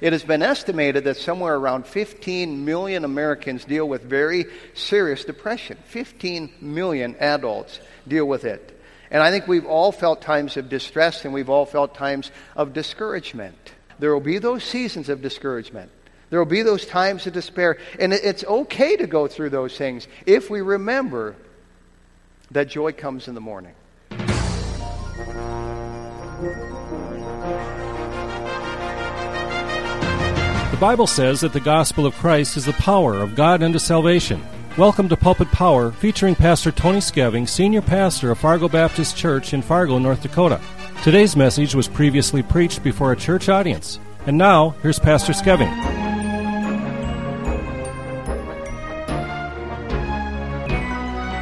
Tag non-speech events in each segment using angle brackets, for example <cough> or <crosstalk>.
It has been estimated that somewhere around 15 million Americans deal with very serious depression. 15 million adults deal with it. And I think we've all felt times of distress and we've all felt times of discouragement. There will be those seasons of discouragement. There will be those times of despair. And it's okay to go through those things if we remember that joy comes in the morning. Bible says that the gospel of Christ is the power of God unto salvation. Welcome to Pulpit Power, featuring Pastor Tony Scheving, Senior Pastor of Fargo Baptist Church in Fargo, North Dakota. Today's message was previously preached before a church audience. And now, here's Pastor Scheving.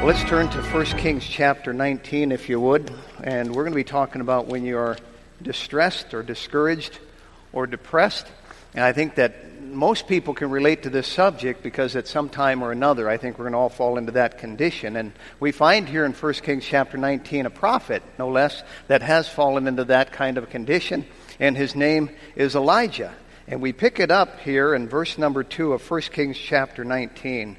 Let's turn to 1 Kings chapter 19, if you would. And we're going to be talking about when you are distressed or discouraged or depressed. And I think that most people can relate to this subject because at some time or another, I think we're going to all fall into that condition. And we find here in 1 Kings chapter 19 a prophet, no less, that has fallen into that kind of condition. And his name is Elijah. And we pick it up here in verse number 2 of 1 Kings chapter 19.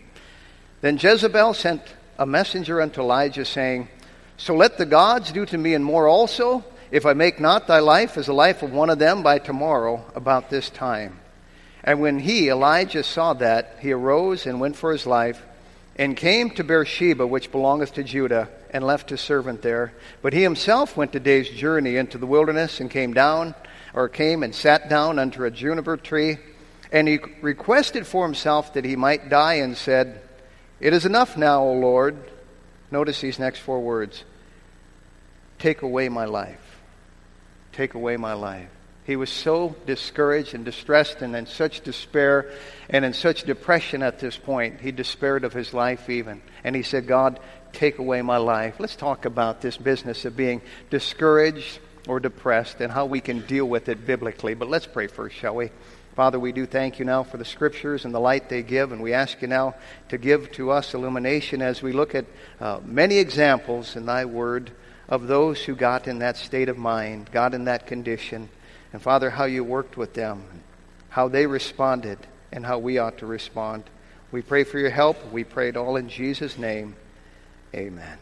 Then Jezebel sent a messenger unto Elijah, saying, So let the gods do to me and more also, if I make not thy life as the life of one of them by tomorrow about this time. And when he, Elijah, saw that, he arose and went for his life, and came to Beersheba, which belongeth to Judah, and left his servant there. But he himself went a day's journey into the wilderness, and came down, or came and sat down under a juniper tree. And he requested for himself that he might die, and said, It is enough now, O Lord. Notice these next four words Take away my life. Take away my life. He was so discouraged and distressed and in such despair and in such depression at this point. He despaired of his life even. And he said, God, take away my life. Let's talk about this business of being discouraged or depressed and how we can deal with it biblically. But let's pray first, shall we? Father, we do thank you now for the scriptures and the light they give, and we ask you now to give to us illumination as we look at uh, many examples in thy word of those who got in that state of mind, got in that condition. And Father, how you worked with them, how they responded, and how we ought to respond. We pray for your help. We pray it all in Jesus' name. Amen.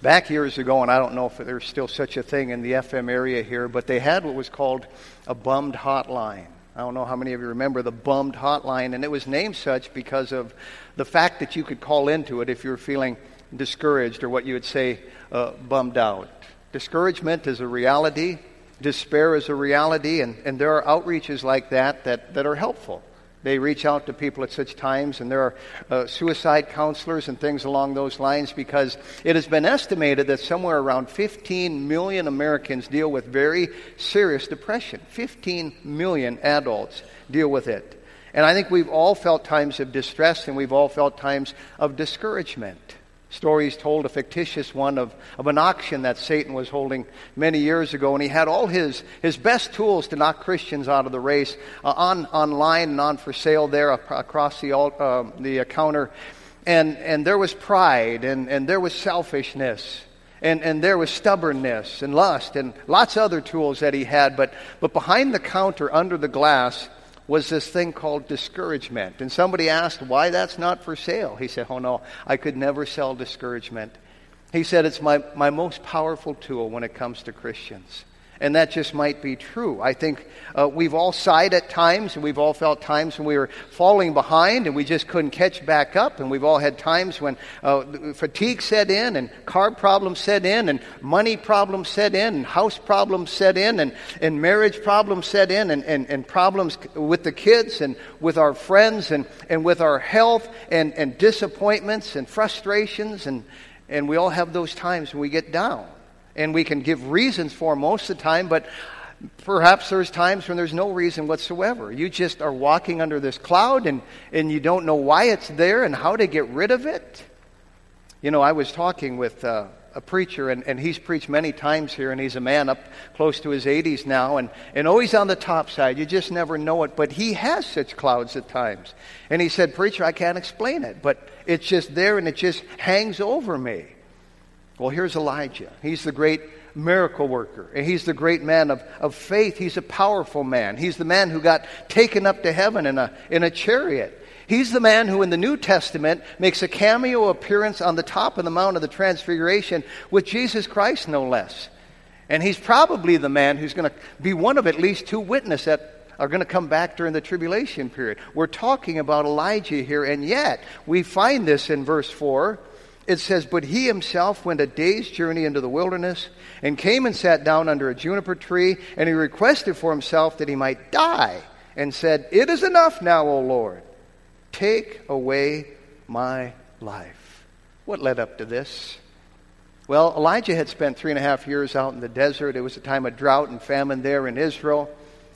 Back years ago, and I don't know if there's still such a thing in the FM area here, but they had what was called a bummed hotline. I don't know how many of you remember the bummed hotline, and it was named such because of the fact that you could call into it if you were feeling discouraged or what you would say uh, bummed out. Discouragement is a reality despair is a reality, and, and there are outreaches like that, that that are helpful. They reach out to people at such times, and there are uh, suicide counselors and things along those lines because it has been estimated that somewhere around 15 million Americans deal with very serious depression. 15 million adults deal with it. And I think we've all felt times of distress and we've all felt times of discouragement. Stories told a fictitious one of, of an auction that Satan was holding many years ago, and he had all his, his best tools to knock Christians out of the race uh, on online and on for sale there across the, uh, the counter. And, and there was pride, and, and there was selfishness, and, and there was stubbornness and lust, and lots of other tools that he had. But, but behind the counter, under the glass, was this thing called discouragement. And somebody asked why that's not for sale. He said, Oh no, I could never sell discouragement. He said, It's my, my most powerful tool when it comes to Christians and that just might be true. I think uh, we've all sighed at times, and we've all felt times when we were falling behind and we just couldn't catch back up, and we've all had times when uh, fatigue set in, and car problems set in, and money problems set in, and house problems set in, and, and marriage problems set in, and, and, and problems with the kids, and with our friends, and, and with our health, and, and disappointments, and frustrations, and, and we all have those times when we get down. And we can give reasons for most of the time, but perhaps there's times when there's no reason whatsoever. You just are walking under this cloud and, and you don't know why it's there and how to get rid of it. You know, I was talking with uh, a preacher, and, and he's preached many times here, and he's a man up close to his 80s now, and, and always on the top side. You just never know it, but he has such clouds at times. And he said, Preacher, I can't explain it, but it's just there and it just hangs over me. Well, here's Elijah. He's the great miracle worker. And he's the great man of, of faith. He's a powerful man. He's the man who got taken up to heaven in a, in a chariot. He's the man who in the New Testament makes a cameo appearance on the top of the Mount of the Transfiguration with Jesus Christ, no less. And he's probably the man who's going to be one of at least two witnesses that are going to come back during the tribulation period. We're talking about Elijah here, and yet we find this in verse 4. It says, But he himself went a day's journey into the wilderness and came and sat down under a juniper tree, and he requested for himself that he might die, and said, It is enough now, O Lord. Take away my life. What led up to this? Well, Elijah had spent three and a half years out in the desert. It was a time of drought and famine there in Israel.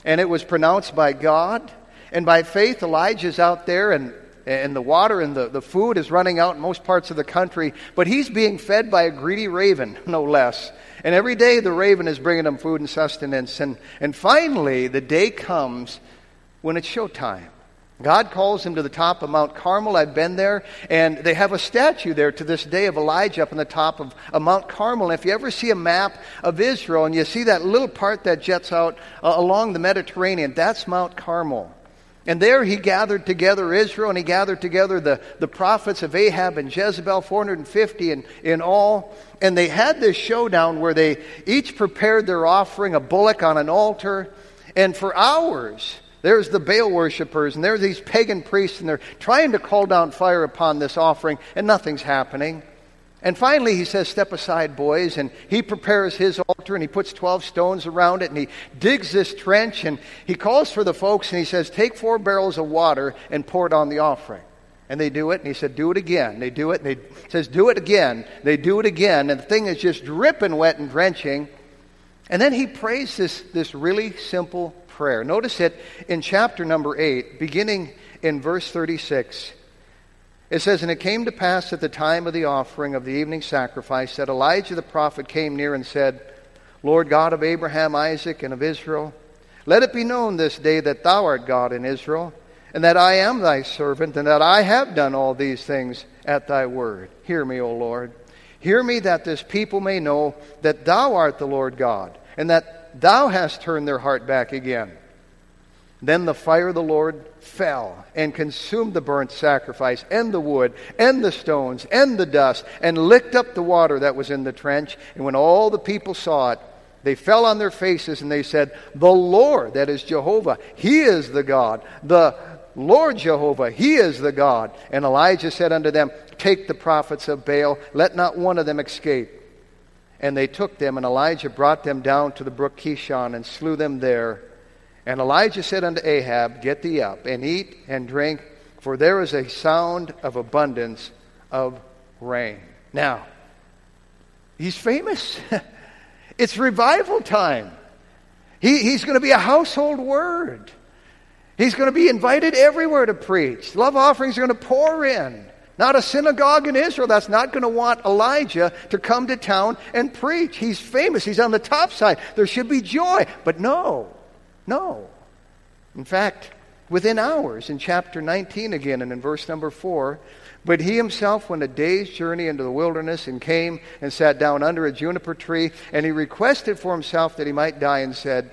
And it was pronounced by God. And by faith, Elijah's out there, and, and the water and the, the food is running out in most parts of the country. But he's being fed by a greedy raven, <laughs> no less. And every day the raven is bringing him food and sustenance. And, and finally, the day comes when it's showtime. God calls him to the top of Mount Carmel. I've been there, and they have a statue there to this day of Elijah up on the top of, of Mount Carmel. And if you ever see a map of Israel and you see that little part that jets out uh, along the Mediterranean, that's Mount Carmel. And there he gathered together Israel, and he gathered together the, the prophets of Ahab and Jezebel, 450 in, in all. And they had this showdown where they each prepared their offering, a bullock on an altar. And for hours, there's the Baal worshippers, and there's these pagan priests, and they're trying to call down fire upon this offering, and nothing's happening. And finally, he says, Step aside, boys. And he prepares his altar and he puts 12 stones around it and he digs this trench and he calls for the folks and he says, Take four barrels of water and pour it on the offering. And they do it and he said, Do it again. They do it and he says, Do it again. They do it again. And the thing is just dripping wet and drenching. And then he prays this, this really simple prayer. Notice it in chapter number 8, beginning in verse 36. It says, And it came to pass at the time of the offering of the evening sacrifice that Elijah the prophet came near and said, Lord God of Abraham, Isaac, and of Israel, let it be known this day that thou art God in Israel, and that I am thy servant, and that I have done all these things at thy word. Hear me, O Lord. Hear me that this people may know that thou art the Lord God, and that Thou hast turned their heart back again. Then the fire of the Lord fell and consumed the burnt sacrifice, and the wood, and the stones, and the dust, and licked up the water that was in the trench. And when all the people saw it, they fell on their faces and they said, The Lord, that is Jehovah, He is the God. The Lord Jehovah, He is the God. And Elijah said unto them, Take the prophets of Baal, let not one of them escape. And they took them, and Elijah brought them down to the brook Kishon and slew them there. And Elijah said unto Ahab, Get thee up, and eat and drink, for there is a sound of abundance of rain. Now, he's famous. <laughs> it's revival time. He, he's going to be a household word. He's going to be invited everywhere to preach. Love offerings are going to pour in. Not a synagogue in Israel that's not going to want Elijah to come to town and preach. He's famous. He's on the top side. There should be joy. But no, no. In fact, within hours, in chapter 19 again and in verse number 4, but he himself went a day's journey into the wilderness and came and sat down under a juniper tree, and he requested for himself that he might die and said,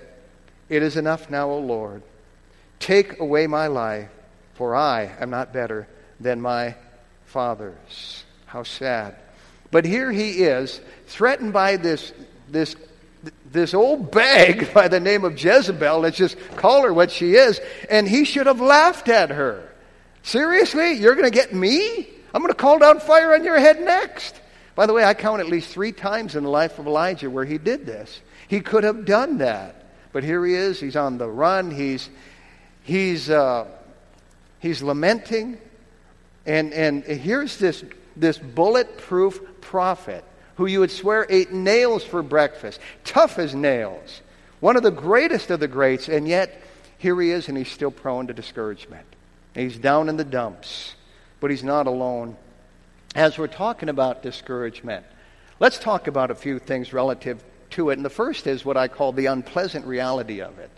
It is enough now, O Lord. Take away my life, for I am not better than my fathers. How sad. But here he is, threatened by this, this, this old bag <laughs> by the name of Jezebel. Let's just call her what she is. And he should have laughed at her. Seriously? You're going to get me? I'm going to call down fire on your head next. By the way, I count at least three times in the life of Elijah where he did this. He could have done that. But here he is. He's on the run. He's, he's, uh, he's lamenting. And, and here's this, this bulletproof prophet who you would swear ate nails for breakfast, tough as nails, one of the greatest of the greats, and yet here he is and he's still prone to discouragement. He's down in the dumps, but he's not alone. As we're talking about discouragement, let's talk about a few things relative to it. And the first is what I call the unpleasant reality of it.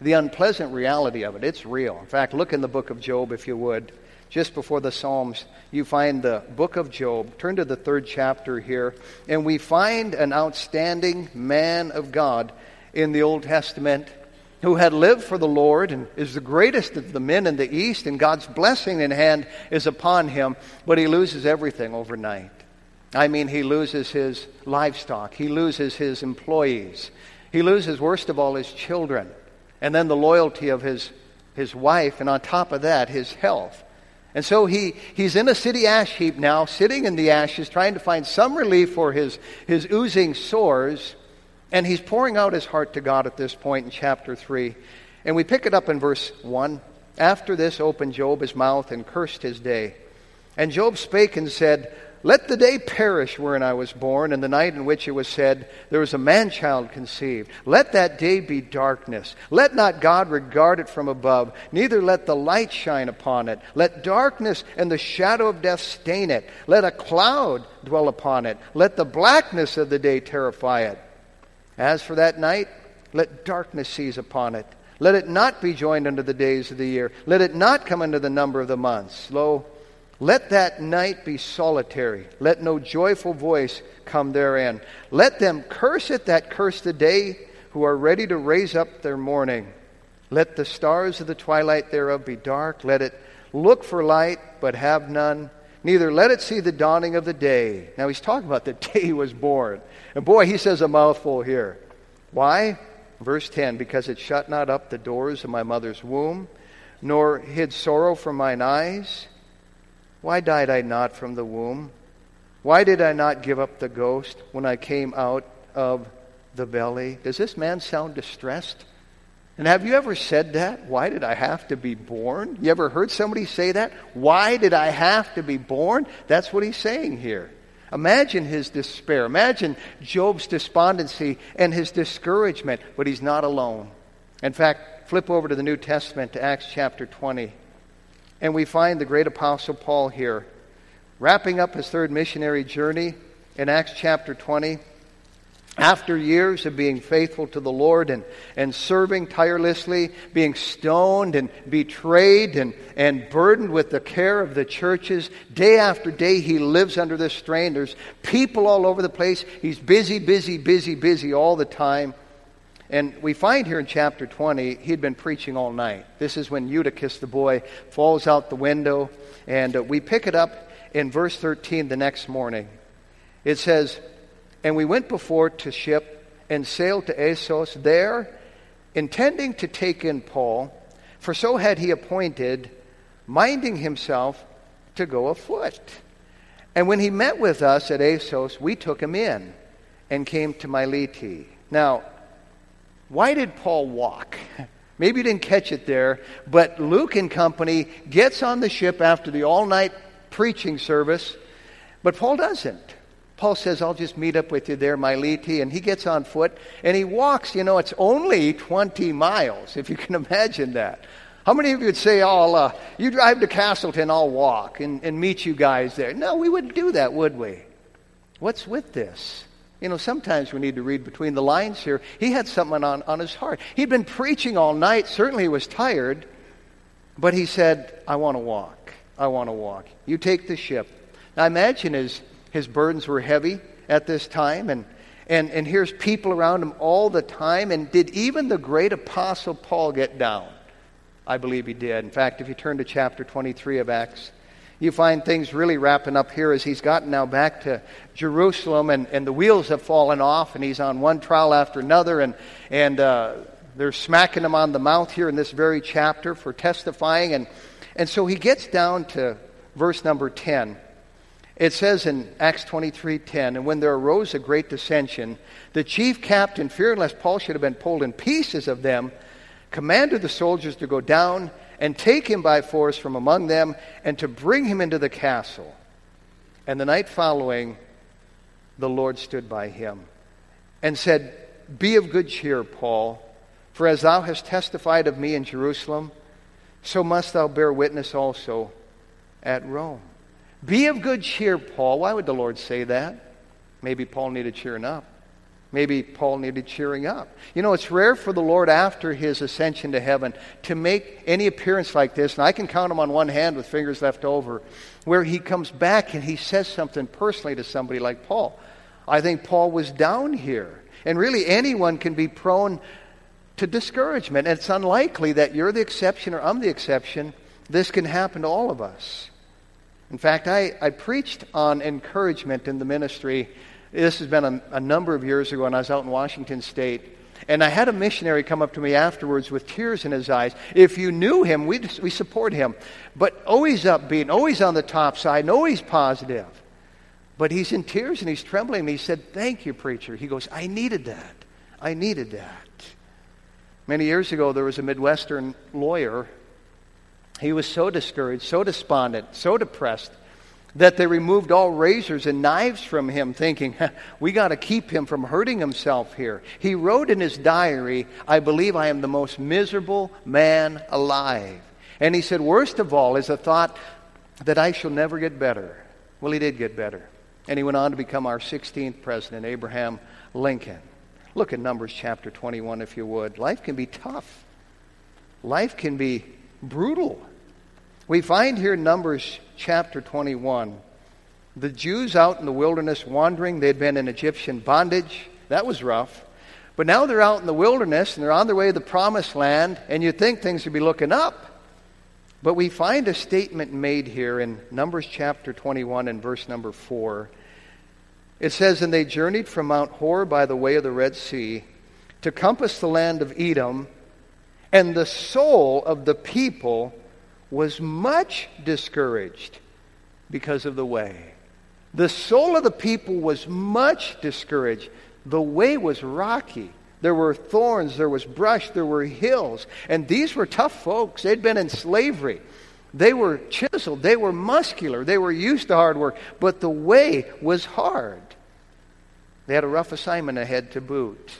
The unpleasant reality of it. It's real. In fact, look in the book of Job, if you would just before the Psalms, you find the book of Job. Turn to the third chapter here, and we find an outstanding man of God in the Old Testament who had lived for the Lord and is the greatest of the men in the East, and God's blessing in hand is upon him, but he loses everything overnight. I mean, he loses his livestock, he loses his employees, he loses, worst of all, his children, and then the loyalty of his, his wife, and on top of that, his health. And so he, he's in a city ash heap now, sitting in the ashes, trying to find some relief for his, his oozing sores. And he's pouring out his heart to God at this point in chapter 3. And we pick it up in verse 1. After this opened Job his mouth and cursed his day. And Job spake and said, let the day perish wherein I was born, and the night in which it was said, There was a man child conceived. Let that day be darkness. Let not God regard it from above, neither let the light shine upon it. Let darkness and the shadow of death stain it. Let a cloud dwell upon it. Let the blackness of the day terrify it. As for that night, let darkness seize upon it. Let it not be joined unto the days of the year. Let it not come into the number of the months. Lo, let that night be solitary. Let no joyful voice come therein. Let them curse it that curse the day, who are ready to raise up their mourning. Let the stars of the twilight thereof be dark. Let it look for light, but have none. Neither let it see the dawning of the day. Now he's talking about the <laughs> day he was born. And boy, he says a mouthful here. Why? Verse 10 Because it shut not up the doors of my mother's womb, nor hid sorrow from mine eyes. Why died I not from the womb? Why did I not give up the ghost when I came out of the belly? Does this man sound distressed? And have you ever said that? Why did I have to be born? You ever heard somebody say that? Why did I have to be born? That's what he's saying here. Imagine his despair. Imagine Job's despondency and his discouragement, but he's not alone. In fact, flip over to the New Testament to Acts chapter 20. And we find the great apostle Paul here, wrapping up his third missionary journey in Acts chapter 20. After years of being faithful to the Lord and, and serving tirelessly, being stoned and betrayed and, and burdened with the care of the churches, day after day he lives under this strain. There's people all over the place. He's busy, busy, busy, busy all the time. And we find here in chapter 20, he'd been preaching all night. This is when Eutychus, the boy, falls out the window. And uh, we pick it up in verse 13 the next morning. It says, And we went before to ship and sailed to Assos there, intending to take in Paul, for so had he appointed, minding himself to go afoot. And when he met with us at Assos, we took him in and came to Milete. Now, why did Paul walk? Maybe you didn't catch it there, but Luke and company gets on the ship after the all night preaching service, but Paul doesn't. Paul says, I'll just meet up with you there, Milete, and he gets on foot and he walks. You know, it's only 20 miles, if you can <laughs> imagine that. How many of you would say, oh, uh, you drive to Castleton, I'll walk and, and meet you guys there? No, we wouldn't do that, would we? What's with this? You know, sometimes we need to read between the lines here. He had something on, on his heart. He'd been preaching all night. Certainly he was tired. But he said, I want to walk. I want to walk. You take the ship. Now imagine his, his burdens were heavy at this time. And, and, and here's people around him all the time. And did even the great apostle Paul get down? I believe he did. In fact, if you turn to chapter 23 of Acts, you find things really wrapping up here as he's gotten now back to Jerusalem and, and the wheels have fallen off and he's on one trial after another and, and uh, they're smacking him on the mouth here in this very chapter for testifying. And, and so he gets down to verse number 10. It says in Acts 23:10, and when there arose a great dissension, the chief captain, fearing lest Paul should have been pulled in pieces of them, commanded the soldiers to go down and take him by force from among them and to bring him into the castle. And the night following, the Lord stood by him and said, Be of good cheer, Paul, for as thou hast testified of me in Jerusalem, so must thou bear witness also at Rome. Be of good cheer, Paul. Why would the Lord say that? Maybe Paul needed cheering up. Maybe Paul needed cheering up. You know, it's rare for the Lord after his ascension to heaven to make any appearance like this, and I can count them on one hand with fingers left over, where he comes back and he says something personally to somebody like Paul. I think Paul was down here. And really, anyone can be prone to discouragement. And it's unlikely that you're the exception or I'm the exception. This can happen to all of us. In fact, I, I preached on encouragement in the ministry this has been a, a number of years ago, and I was out in Washington State. And I had a missionary come up to me afterwards with tears in his eyes. If you knew him, we we support him. But always upbeat, always on the top side, and always positive. But he's in tears and he's trembling. And he said, Thank you, preacher. He goes, I needed that. I needed that. Many years ago, there was a Midwestern lawyer. He was so discouraged, so despondent, so depressed that they removed all razors and knives from him, thinking, we got to keep him from hurting himself here. He wrote in his diary, I believe I am the most miserable man alive. And he said, worst of all is the thought that I shall never get better. Well, he did get better. And he went on to become our 16th president, Abraham Lincoln. Look at Numbers chapter 21, if you would. Life can be tough, life can be brutal. We find here Numbers chapter 21 the Jews out in the wilderness wandering, they'd been in Egyptian bondage. That was rough. But now they're out in the wilderness and they're on their way to the promised land, and you'd think things would be looking up. But we find a statement made here in Numbers chapter 21 and verse number 4. It says, And they journeyed from Mount Hor by the way of the Red Sea to compass the land of Edom, and the soul of the people was much discouraged because of the way. The soul of the people was much discouraged. The way was rocky. There were thorns, there was brush, there were hills. And these were tough folks. They'd been in slavery. They were chiseled, they were muscular, they were used to hard work, but the way was hard. They had a rough assignment ahead to boot.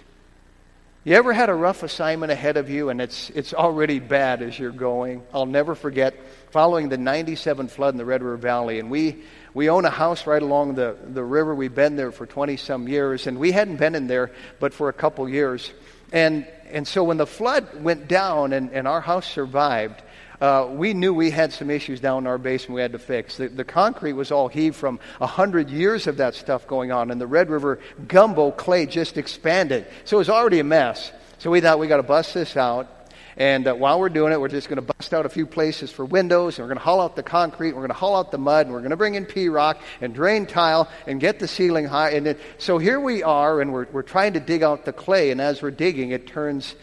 You ever had a rough assignment ahead of you and it's, it's already bad as you're going? I'll never forget following the 97 flood in the Red River Valley. And we, we own a house right along the, the river. We've been there for 20 some years. And we hadn't been in there but for a couple years. And, and so when the flood went down and, and our house survived, uh, we knew we had some issues down in our basement we had to fix. The, the concrete was all heaved from a hundred years of that stuff going on, and the Red River gumbo clay just expanded. So it was already a mess. So we thought we got to bust this out. And uh, while we're doing it, we're just going to bust out a few places for windows, and we're going to haul out the concrete, we're going to haul out the mud, and we're going to bring in P rock and drain tile and get the ceiling high. And it, so here we are, and we're, we're trying to dig out the clay, and as we're digging, it turns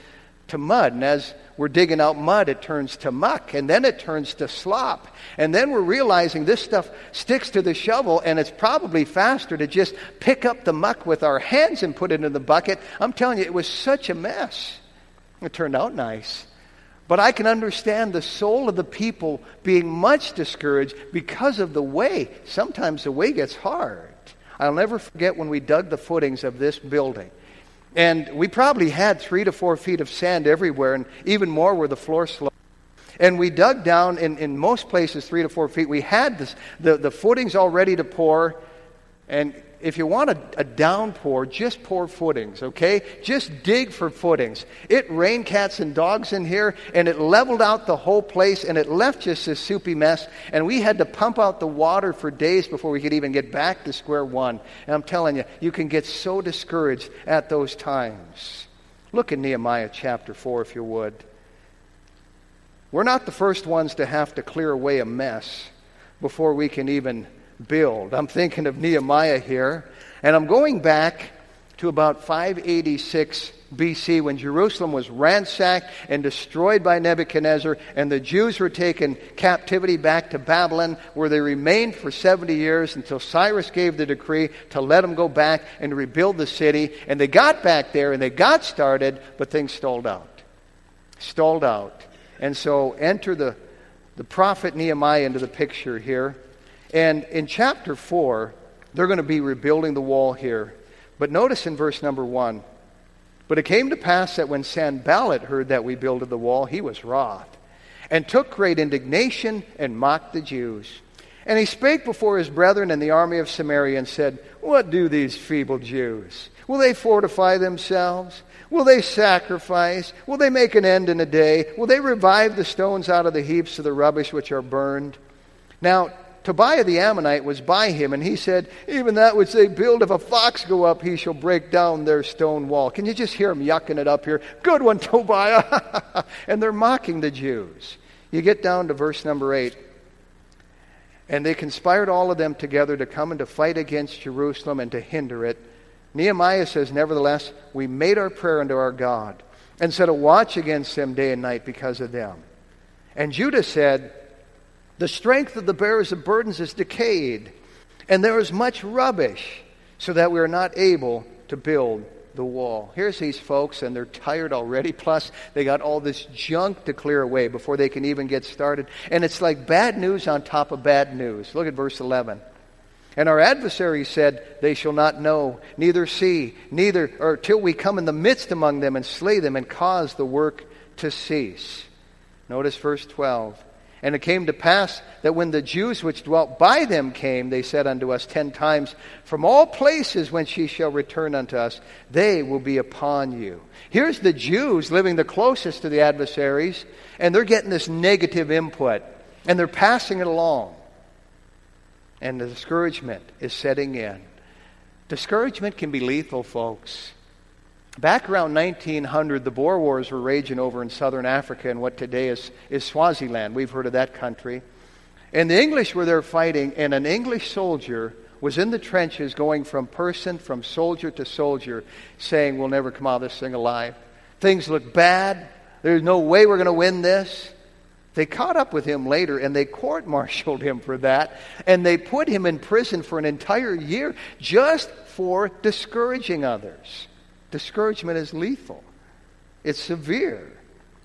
to mud. And as we're digging out mud, it turns to muck, and then it turns to slop. And then we're realizing this stuff sticks to the shovel, and it's probably faster to just pick up the muck with our hands and put it in the bucket. I'm telling you, it was such a mess. It turned out nice. But I can understand the soul of the people being much discouraged because of the way. Sometimes the way gets hard. I'll never forget when we dug the footings of this building. And we probably had three to four feet of sand everywhere, and even more where the floor sloped. And we dug down in, in most places three to four feet. We had this, the, the footings all ready to pour. And if you want a, a, downpour, just pour footings, okay? Just dig for footings. It rained cats and dogs in here, and it leveled out the whole place, and it left just this soupy mess. And we had to pump out the water for days before we could even get back to square one. And I'm telling you, you can get so discouraged at those times. Look at Nehemiah chapter 4, if you would. We're not the first ones to have to clear away a mess before we can even build. I'm thinking of Nehemiah here, and I'm going back to about 586 BC when Jerusalem was ransacked and destroyed by Nebuchadnezzar, and the Jews were taken captivity back to Babylon, where they remained for 70 years until Cyrus gave the decree to let them go back and rebuild the city. And they got back there and they got started, but things stalled out. Stalled out. And so enter the, the prophet Nehemiah into the picture here. And in chapter 4, they're going to be rebuilding the wall here. But notice in verse number 1 But it came to pass that when Sanballat heard that we builded the wall, he was wroth, and took great indignation and mocked the Jews. And he spake before his brethren and the army of Samaria and said, What do these feeble Jews? Will they fortify themselves? Will they sacrifice? Will they make an end in a day? Will they revive the stones out of the heaps of the rubbish which are burned? Now, Tobiah the Ammonite was by him, and he said, Even that which they build, if a fox go up, he shall break down their stone wall. Can you just hear him yucking it up here? Good one, <laughs> Tobiah. <laughs> and they're mocking the Jews. You get down to verse number 8. And they conspired all of them together to come and to fight against Jerusalem and to hinder it. Nehemiah says, Nevertheless, we made our prayer unto our God and set a watch against them day and night because of them. And Judah said, The strength of the bearers of burdens is decayed, and there is much rubbish, so that we are not able to build the wall. Here's these folks, and they're tired already. <laughs> Plus, they got all this junk to clear away before they can even get started. And it's like bad news on top of bad news. Look at verse 11. And our adversary said, They shall not know, neither see, neither, or till we come in the midst among them and slay them and cause the work to cease. Notice verse 12. And it came to pass that when the Jews which dwelt by them came, they said unto us ten times, From all places whence ye shall return unto us, they will be upon you. Here's the Jews living the closest to the adversaries, and they're getting this negative input, and they're passing it along. And the discouragement is setting in. Discouragement can be lethal, folks. Back around 1900, the Boer Wars were raging over in southern Africa in what today is, is Swaziland. We've heard of that country. And the English were there fighting, and an English soldier was in the trenches going from person, from soldier to soldier, saying, We'll never come out of this thing alive. Things look bad. There's no way we're going to win this. They caught up with him later and they court martialed him for that. And they put him in prison for an entire year just for discouraging others. Discouragement is lethal, it's severe,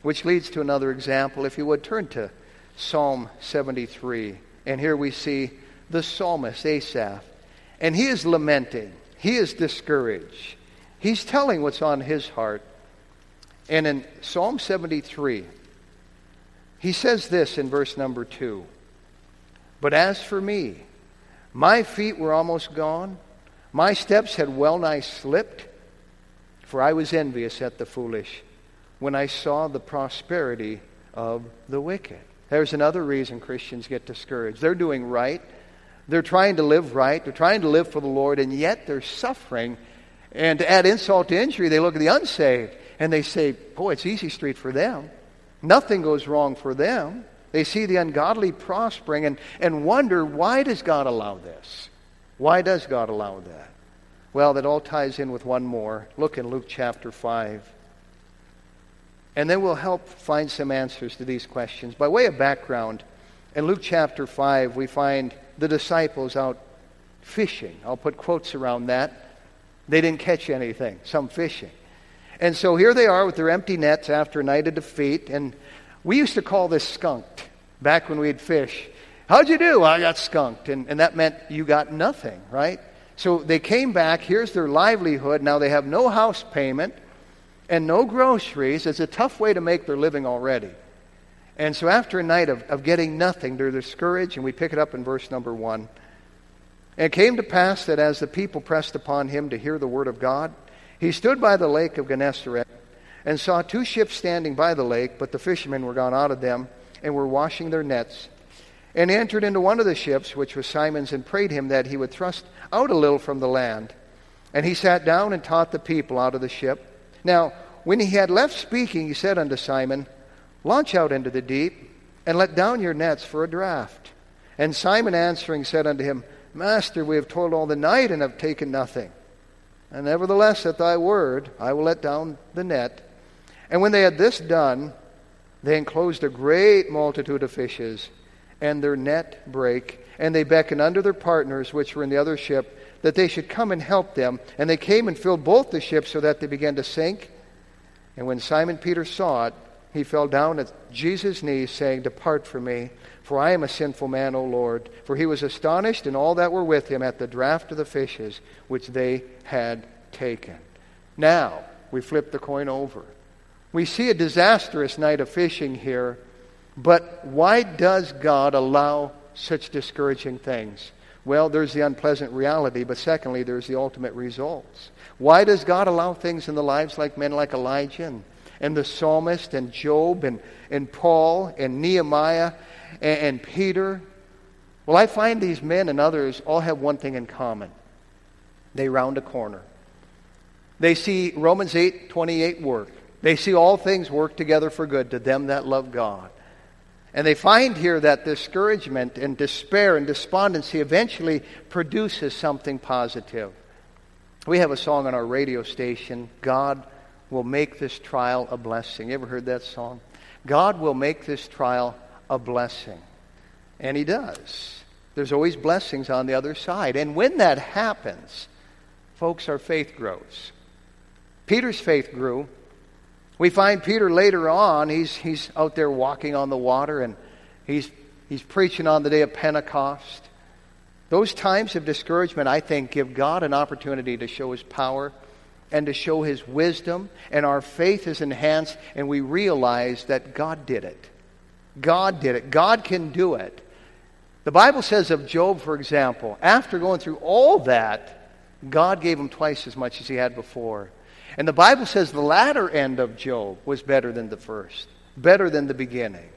which leads to another example. If you would turn to Psalm 73, and here we see the psalmist, Asaph, and he is lamenting, he is discouraged, he's telling what's on his heart. And in Psalm 73, he says this in verse number 2 But as for me, my feet were almost gone, my steps had well nigh slipped. For I was envious at the foolish when I saw the prosperity of the wicked. There's another reason Christians get discouraged. They're doing right, they're trying to live right, they're trying to live for the Lord, and yet they're suffering. And to add insult to injury, they look at the unsaved and they say, Boy, it's easy street for them. Nothing goes wrong for them. They see the ungodly prospering and, and wonder, why does God allow this? Why does God allow that? Well, that all ties in with one more. Look in Luke chapter 5. And then we'll help find some answers to these questions. By way of background, in Luke chapter 5, we find the disciples out fishing. I'll put quotes around that. They didn't catch anything, some fishing. And so here they are with their empty nets after a night of defeat. And we used to call this skunked back when we'd fish. How'd you do? I got skunked. And, and that meant you got nothing, right? So they came back. Here's their livelihood. Now they have no house payment and no groceries. It's a tough way to make their living already. And so after a night of, of getting nothing, they're discouraged, and we pick it up in verse number one. And it came to pass that as the people pressed upon him to hear the word of God, he stood by the lake of Gennesaret and saw two ships standing by the lake, but the fishermen were gone out of them and were washing their nets. And entered into one of the ships, which was Simon's, and prayed him that he would thrust out a little from the land. And he sat down and taught the people out of the ship. Now, when he had left speaking, he said unto Simon, Launch out into the deep, and let down your nets for a draught. And Simon answering said unto him, Master, we have toiled all the night and have taken nothing. And nevertheless, at thy word, I will let down the net. And when they had this done, they enclosed a great multitude of fishes, and their net brake and they beckoned unto their partners, which were in the other ship, that they should come and help them. And they came and filled both the ships so that they began to sink. And when Simon Peter saw it, he fell down at Jesus' knees, saying, Depart from me, for I am a sinful man, O Lord. For he was astonished, and all that were with him, at the draught of the fishes which they had taken. Now, we flip the coin over. We see a disastrous night of fishing here, but why does God allow such discouraging things? Well, there's the unpleasant reality, but secondly, there's the ultimate results. Why does God allow things in the lives like men like Elijah and, and the psalmist and Job and, and Paul and Nehemiah and, and Peter? Well, I find these men and others all have one thing in common. They round a corner. They see Romans 8 28 work. They see all things work together for good to them that love God. And they find here that discouragement and despair and despondency eventually produces something positive. We have a song on our radio station, God will make this trial a blessing. You ever heard that song? God will make this trial a blessing. And He does. There's always blessings on the other side. And when that happens, folks, our faith grows. Peter's faith grew we find Peter later on, he's, he's out there walking on the water and he's, he's preaching on the day of Pentecost. Those times of discouragement, I think, give God an opportunity to show his power and to show his wisdom, and our faith is enhanced, and we realize that God did it. God did it. God can do it. The Bible says of Job, for example, after going through all that, God gave him twice as much as he had before. And the Bible says the latter end of Job was better than the first, better than the beginning.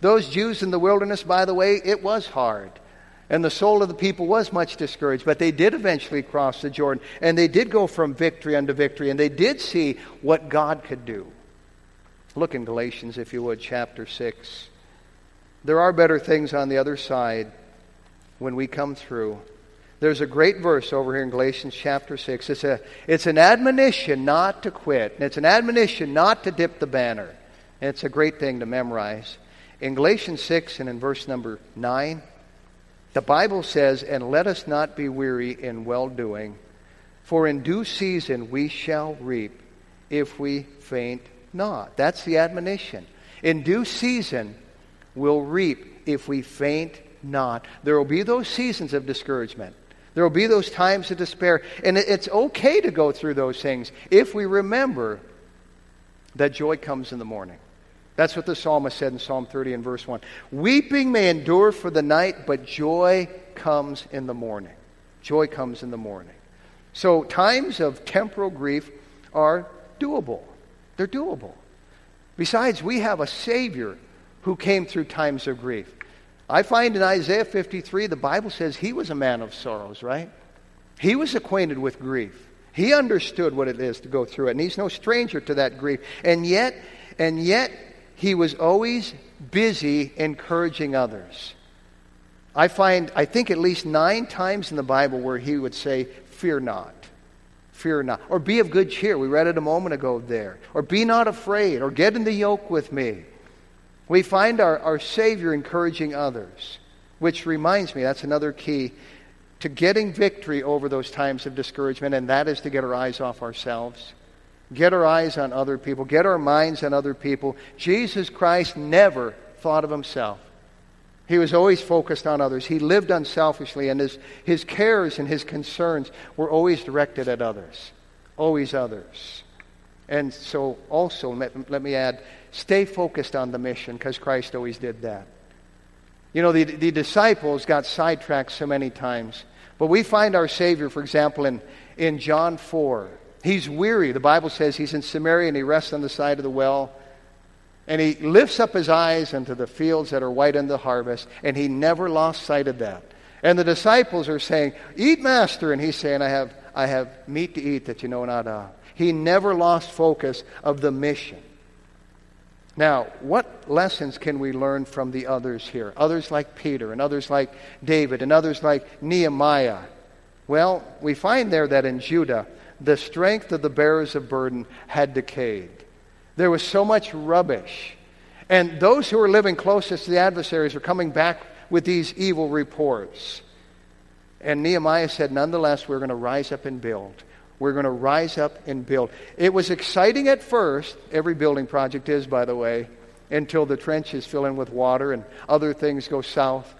Those Jews in the wilderness, by the way, it was hard. And the soul of the people was much discouraged, but they did eventually cross the Jordan, and they did go from victory unto victory, and they did see what God could do. Look in Galatians, if you would, chapter 6. There are better things on the other side when we come through. There's a great verse over here in Galatians chapter 6. It's, a, it's an admonition not to quit, and it's an admonition not to dip the banner. And it's a great thing to memorize. In Galatians 6 and in verse number 9, the Bible says, And let us not be weary in well doing, for in due season we shall reap if we faint not. That's the admonition. In due season we'll reap if we faint not. There will be those seasons of discouragement. There will be those times of despair. And it's okay to go through those things if we remember that joy comes in the morning. That's what the psalmist said in Psalm 30 and verse 1. Weeping may endure for the night, but joy comes in the morning. Joy comes in the morning. So times of temporal grief are doable. They're doable. Besides, we have a Savior who came through times of grief. I find in Isaiah 53, the Bible says he was a man of sorrows, right? He was acquainted with grief. He understood what it is to go through it, and he's no stranger to that grief. And yet, and yet, he was always busy encouraging others. I find, I think, at least nine times in the Bible where he would say, Fear not. Fear not. Or be of good cheer. We read it a moment ago there. Or be not afraid. Or get in the yoke with me. We find our, our Savior encouraging others, which reminds me that's another key to getting victory over those times of discouragement, and that is to get our eyes off ourselves. Get our eyes on other people. Get our minds on other people. Jesus Christ never thought of himself. He was always focused on others. He lived unselfishly, and his, his cares and his concerns were always directed at others. Always others. And so, also, let, let me add, stay focused on the mission because Christ always did that. You know, the, the disciples got sidetracked so many times. But we find our Savior, for example, in, in John 4. He's weary. The Bible says he's in Samaria and he rests on the side of the well. And he lifts up his eyes into the fields that are white in the harvest, and he never lost sight of that. And the disciples are saying, Eat, Master. And he's saying, I have, I have meat to eat that you know not of. He never lost focus of the mission. Now, what lessons can we learn from the others here? Others like Peter, and others like David, and others like Nehemiah. Well, we find there that in Judah, the strength of the bearers of burden had decayed. There was so much rubbish. And those who were living closest to the adversaries were coming back with these evil reports. And Nehemiah said, Nonetheless, we're going to rise up and build. We're going to rise up and build. It was exciting at first. Every building project is, by the way, until the trenches fill in with water and other things go south.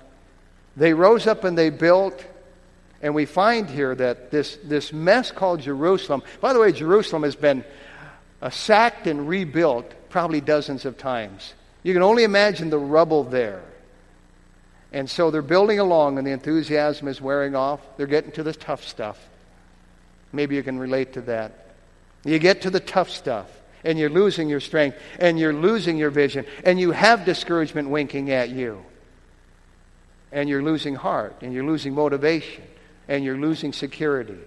They rose up and they built. And we find here that this, this mess called Jerusalem, by the way, Jerusalem has been uh, sacked and rebuilt probably dozens of times. You can only imagine the rubble there. And so they're building along, and the enthusiasm is wearing off. They're getting to the tough stuff. Maybe you can relate to that. You get to the tough stuff, and you're losing your strength, and you're losing your vision, and you have discouragement winking at you. And you're losing heart, and you're losing motivation, and you're losing security.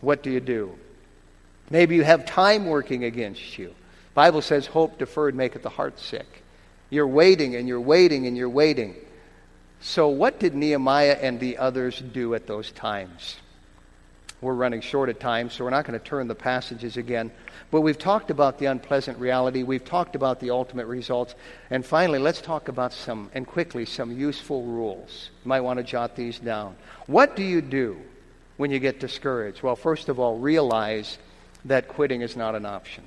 What do you do? Maybe you have time working against you. Bible says hope deferred maketh the heart sick. You're waiting and you're waiting and you're waiting. So what did Nehemiah and the others do at those times? We're running short of time, so we're not going to turn the passages again. But we've talked about the unpleasant reality. We've talked about the ultimate results. And finally, let's talk about some, and quickly, some useful rules. You might want to jot these down. What do you do when you get discouraged? Well, first of all, realize that quitting is not an option.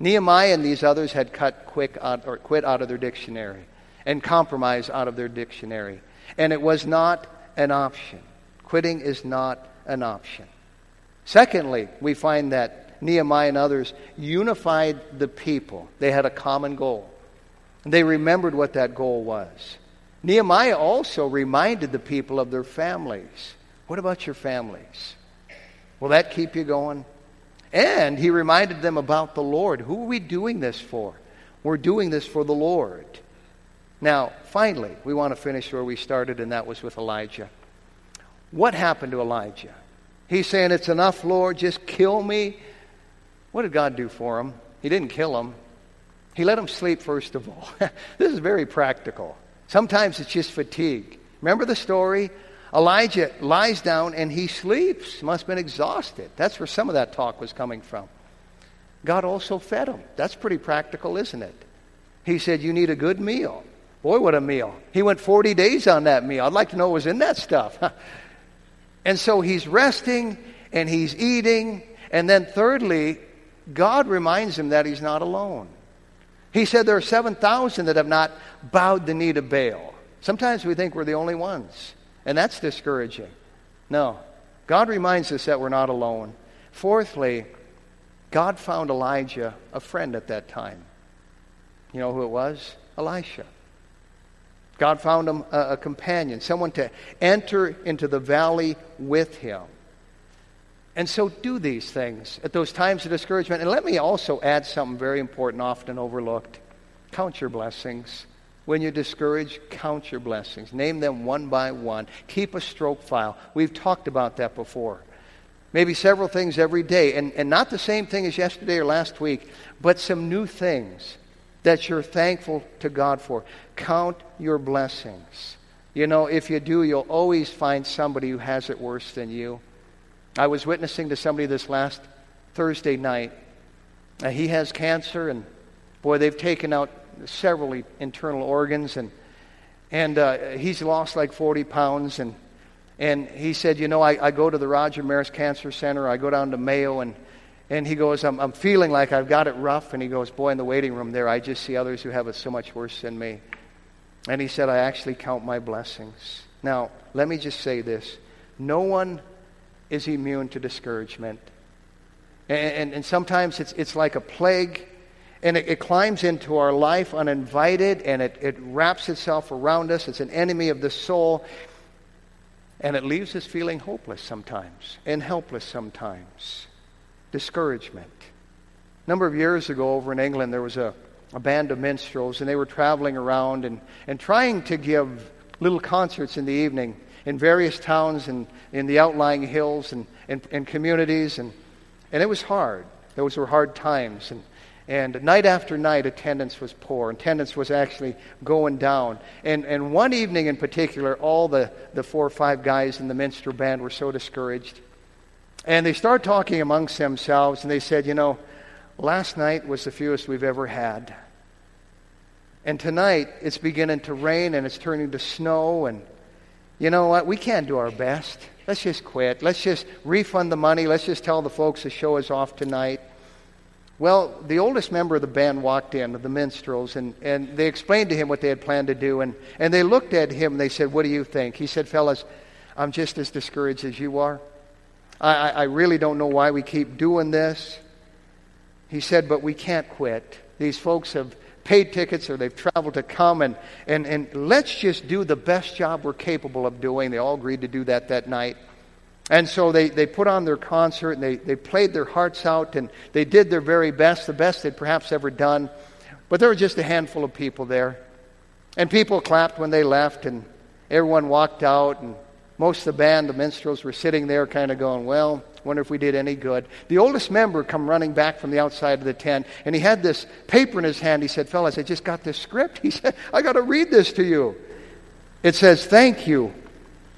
Nehemiah and these others had cut quick out, or quit out of their dictionary and compromise out of their dictionary. And it was not an option. Quitting is not an option. Secondly, we find that Nehemiah and others unified the people. They had a common goal. and They remembered what that goal was. Nehemiah also reminded the people of their families. What about your families? Will that keep you going? And he reminded them about the Lord. Who are we doing this for? We're doing this for the Lord. Now, finally, we want to finish where we started, and that was with Elijah. What happened to Elijah? He's saying, It's enough, Lord, just kill me. What did God do for him? He didn't kill him, He let him sleep, first of all. <laughs> this is very practical. Sometimes it's just fatigue. Remember the story? Elijah lies down and he sleeps. Must have been exhausted. That's where some of that talk was coming from. God also fed him. That's pretty practical, isn't it? He said, You need a good meal. Boy, what a meal. He went 40 days on that meal. I'd like to know what was in that stuff. <laughs> And so he's resting and he's eating. And then, thirdly, God reminds him that he's not alone. He said there are 7,000 that have not bowed the knee to Baal. Sometimes we think we're the only ones, and that's discouraging. No, God reminds us that we're not alone. Fourthly, God found Elijah a friend at that time. You know who it was? Elisha. God found him a, a companion, someone to enter into the valley with him. And so do these things at those times of discouragement. And let me also add something very important, often overlooked. Count your blessings. When you're discouraged, count your blessings. Name them one by one. Keep a stroke file. We've talked about that before. Maybe several things every day. And, and not the same thing as yesterday or last week, but some new things that you're thankful to God for. Count your blessings. You know, if you do, you'll always find somebody who has it worse than you. I was witnessing to somebody this last Thursday night. Uh, he has cancer, and boy, they've taken out several internal organs, and and uh, he's lost like 40 pounds. And and he said, you know, I, I go to the Roger Maris Cancer Center. I go down to Mayo, and and he goes, I'm, I'm feeling like I've got it rough. And he goes, Boy, in the waiting room there, I just see others who have it so much worse than me. And he said, I actually count my blessings. Now, let me just say this no one is immune to discouragement. And, and, and sometimes it's, it's like a plague, and it, it, climbs into our life uninvited, and it, it wraps itself around us. It's an enemy of the soul, and it leaves us feeling hopeless sometimes and helpless sometimes discouragement. A number of years ago over in England, there was a, a band of minstrels, and they were traveling around and, and trying to give little concerts in the evening in various towns and in the outlying hills and, and, and communities. And, and it was hard. Those were hard times. And, and night after night, attendance was poor. Attendance was actually going down. And, and one evening in particular, all the, the four or five guys in the minstrel band were so discouraged and they started talking amongst themselves, and they said, You know, last night was the fewest we've ever had. And tonight it's beginning to rain and it's turning to snow. And you know what? We can't do our best. Let's just quit. Let's just refund the money. Let's just tell the folks the show is off tonight. Well, the oldest member of the band walked in, the minstrels, and, and they explained to him what they had planned to do. And, and they looked at him and they said, What do you think? He said, Fellas, I'm just as discouraged as you are. I, I really don't know why we keep doing this. He said, but we can't quit. These folks have paid tickets or they've traveled to come and, and, and let's just do the best job we're capable of doing. They all agreed to do that that night. And so they, they put on their concert and they, they played their hearts out and they did their very best, the best they'd perhaps ever done. But there were just a handful of people there. And people clapped when they left and everyone walked out and most of the band, the minstrels, were sitting there kind of going, well, wonder if we did any good. The oldest member come running back from the outside of the tent, and he had this paper in his hand. He said, fellas, I just got this script. <laughs> He said, I got to read this to you. It says, thank you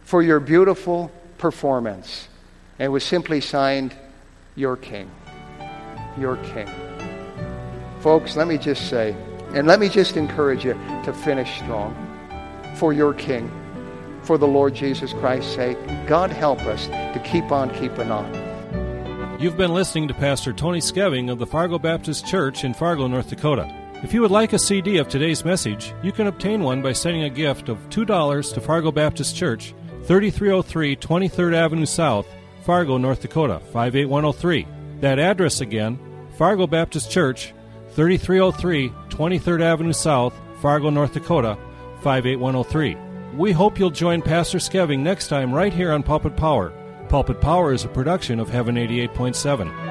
for your beautiful performance. And it was simply signed, Your King. Your King. Folks, let me just say, and let me just encourage you to finish strong for your King, for the Lord Jesus Christ's sake. God help us to keep on keeping on. You've been listening to Pastor Tony Scheving of the Fargo Baptist Church in Fargo, North Dakota. If you would like a CD of today's message, you can obtain one by sending a gift of $2 to Fargo Baptist Church, 3303 23rd Avenue South, Fargo, North Dakota, 58103. That address again, Fargo Baptist Church, 3303 23rd Avenue South, Fargo, North Dakota, 58103. We hope you'll join Pastor Scheving next time right here on Pulpit Power. Pulpit Power is a production of Heaven 88.7.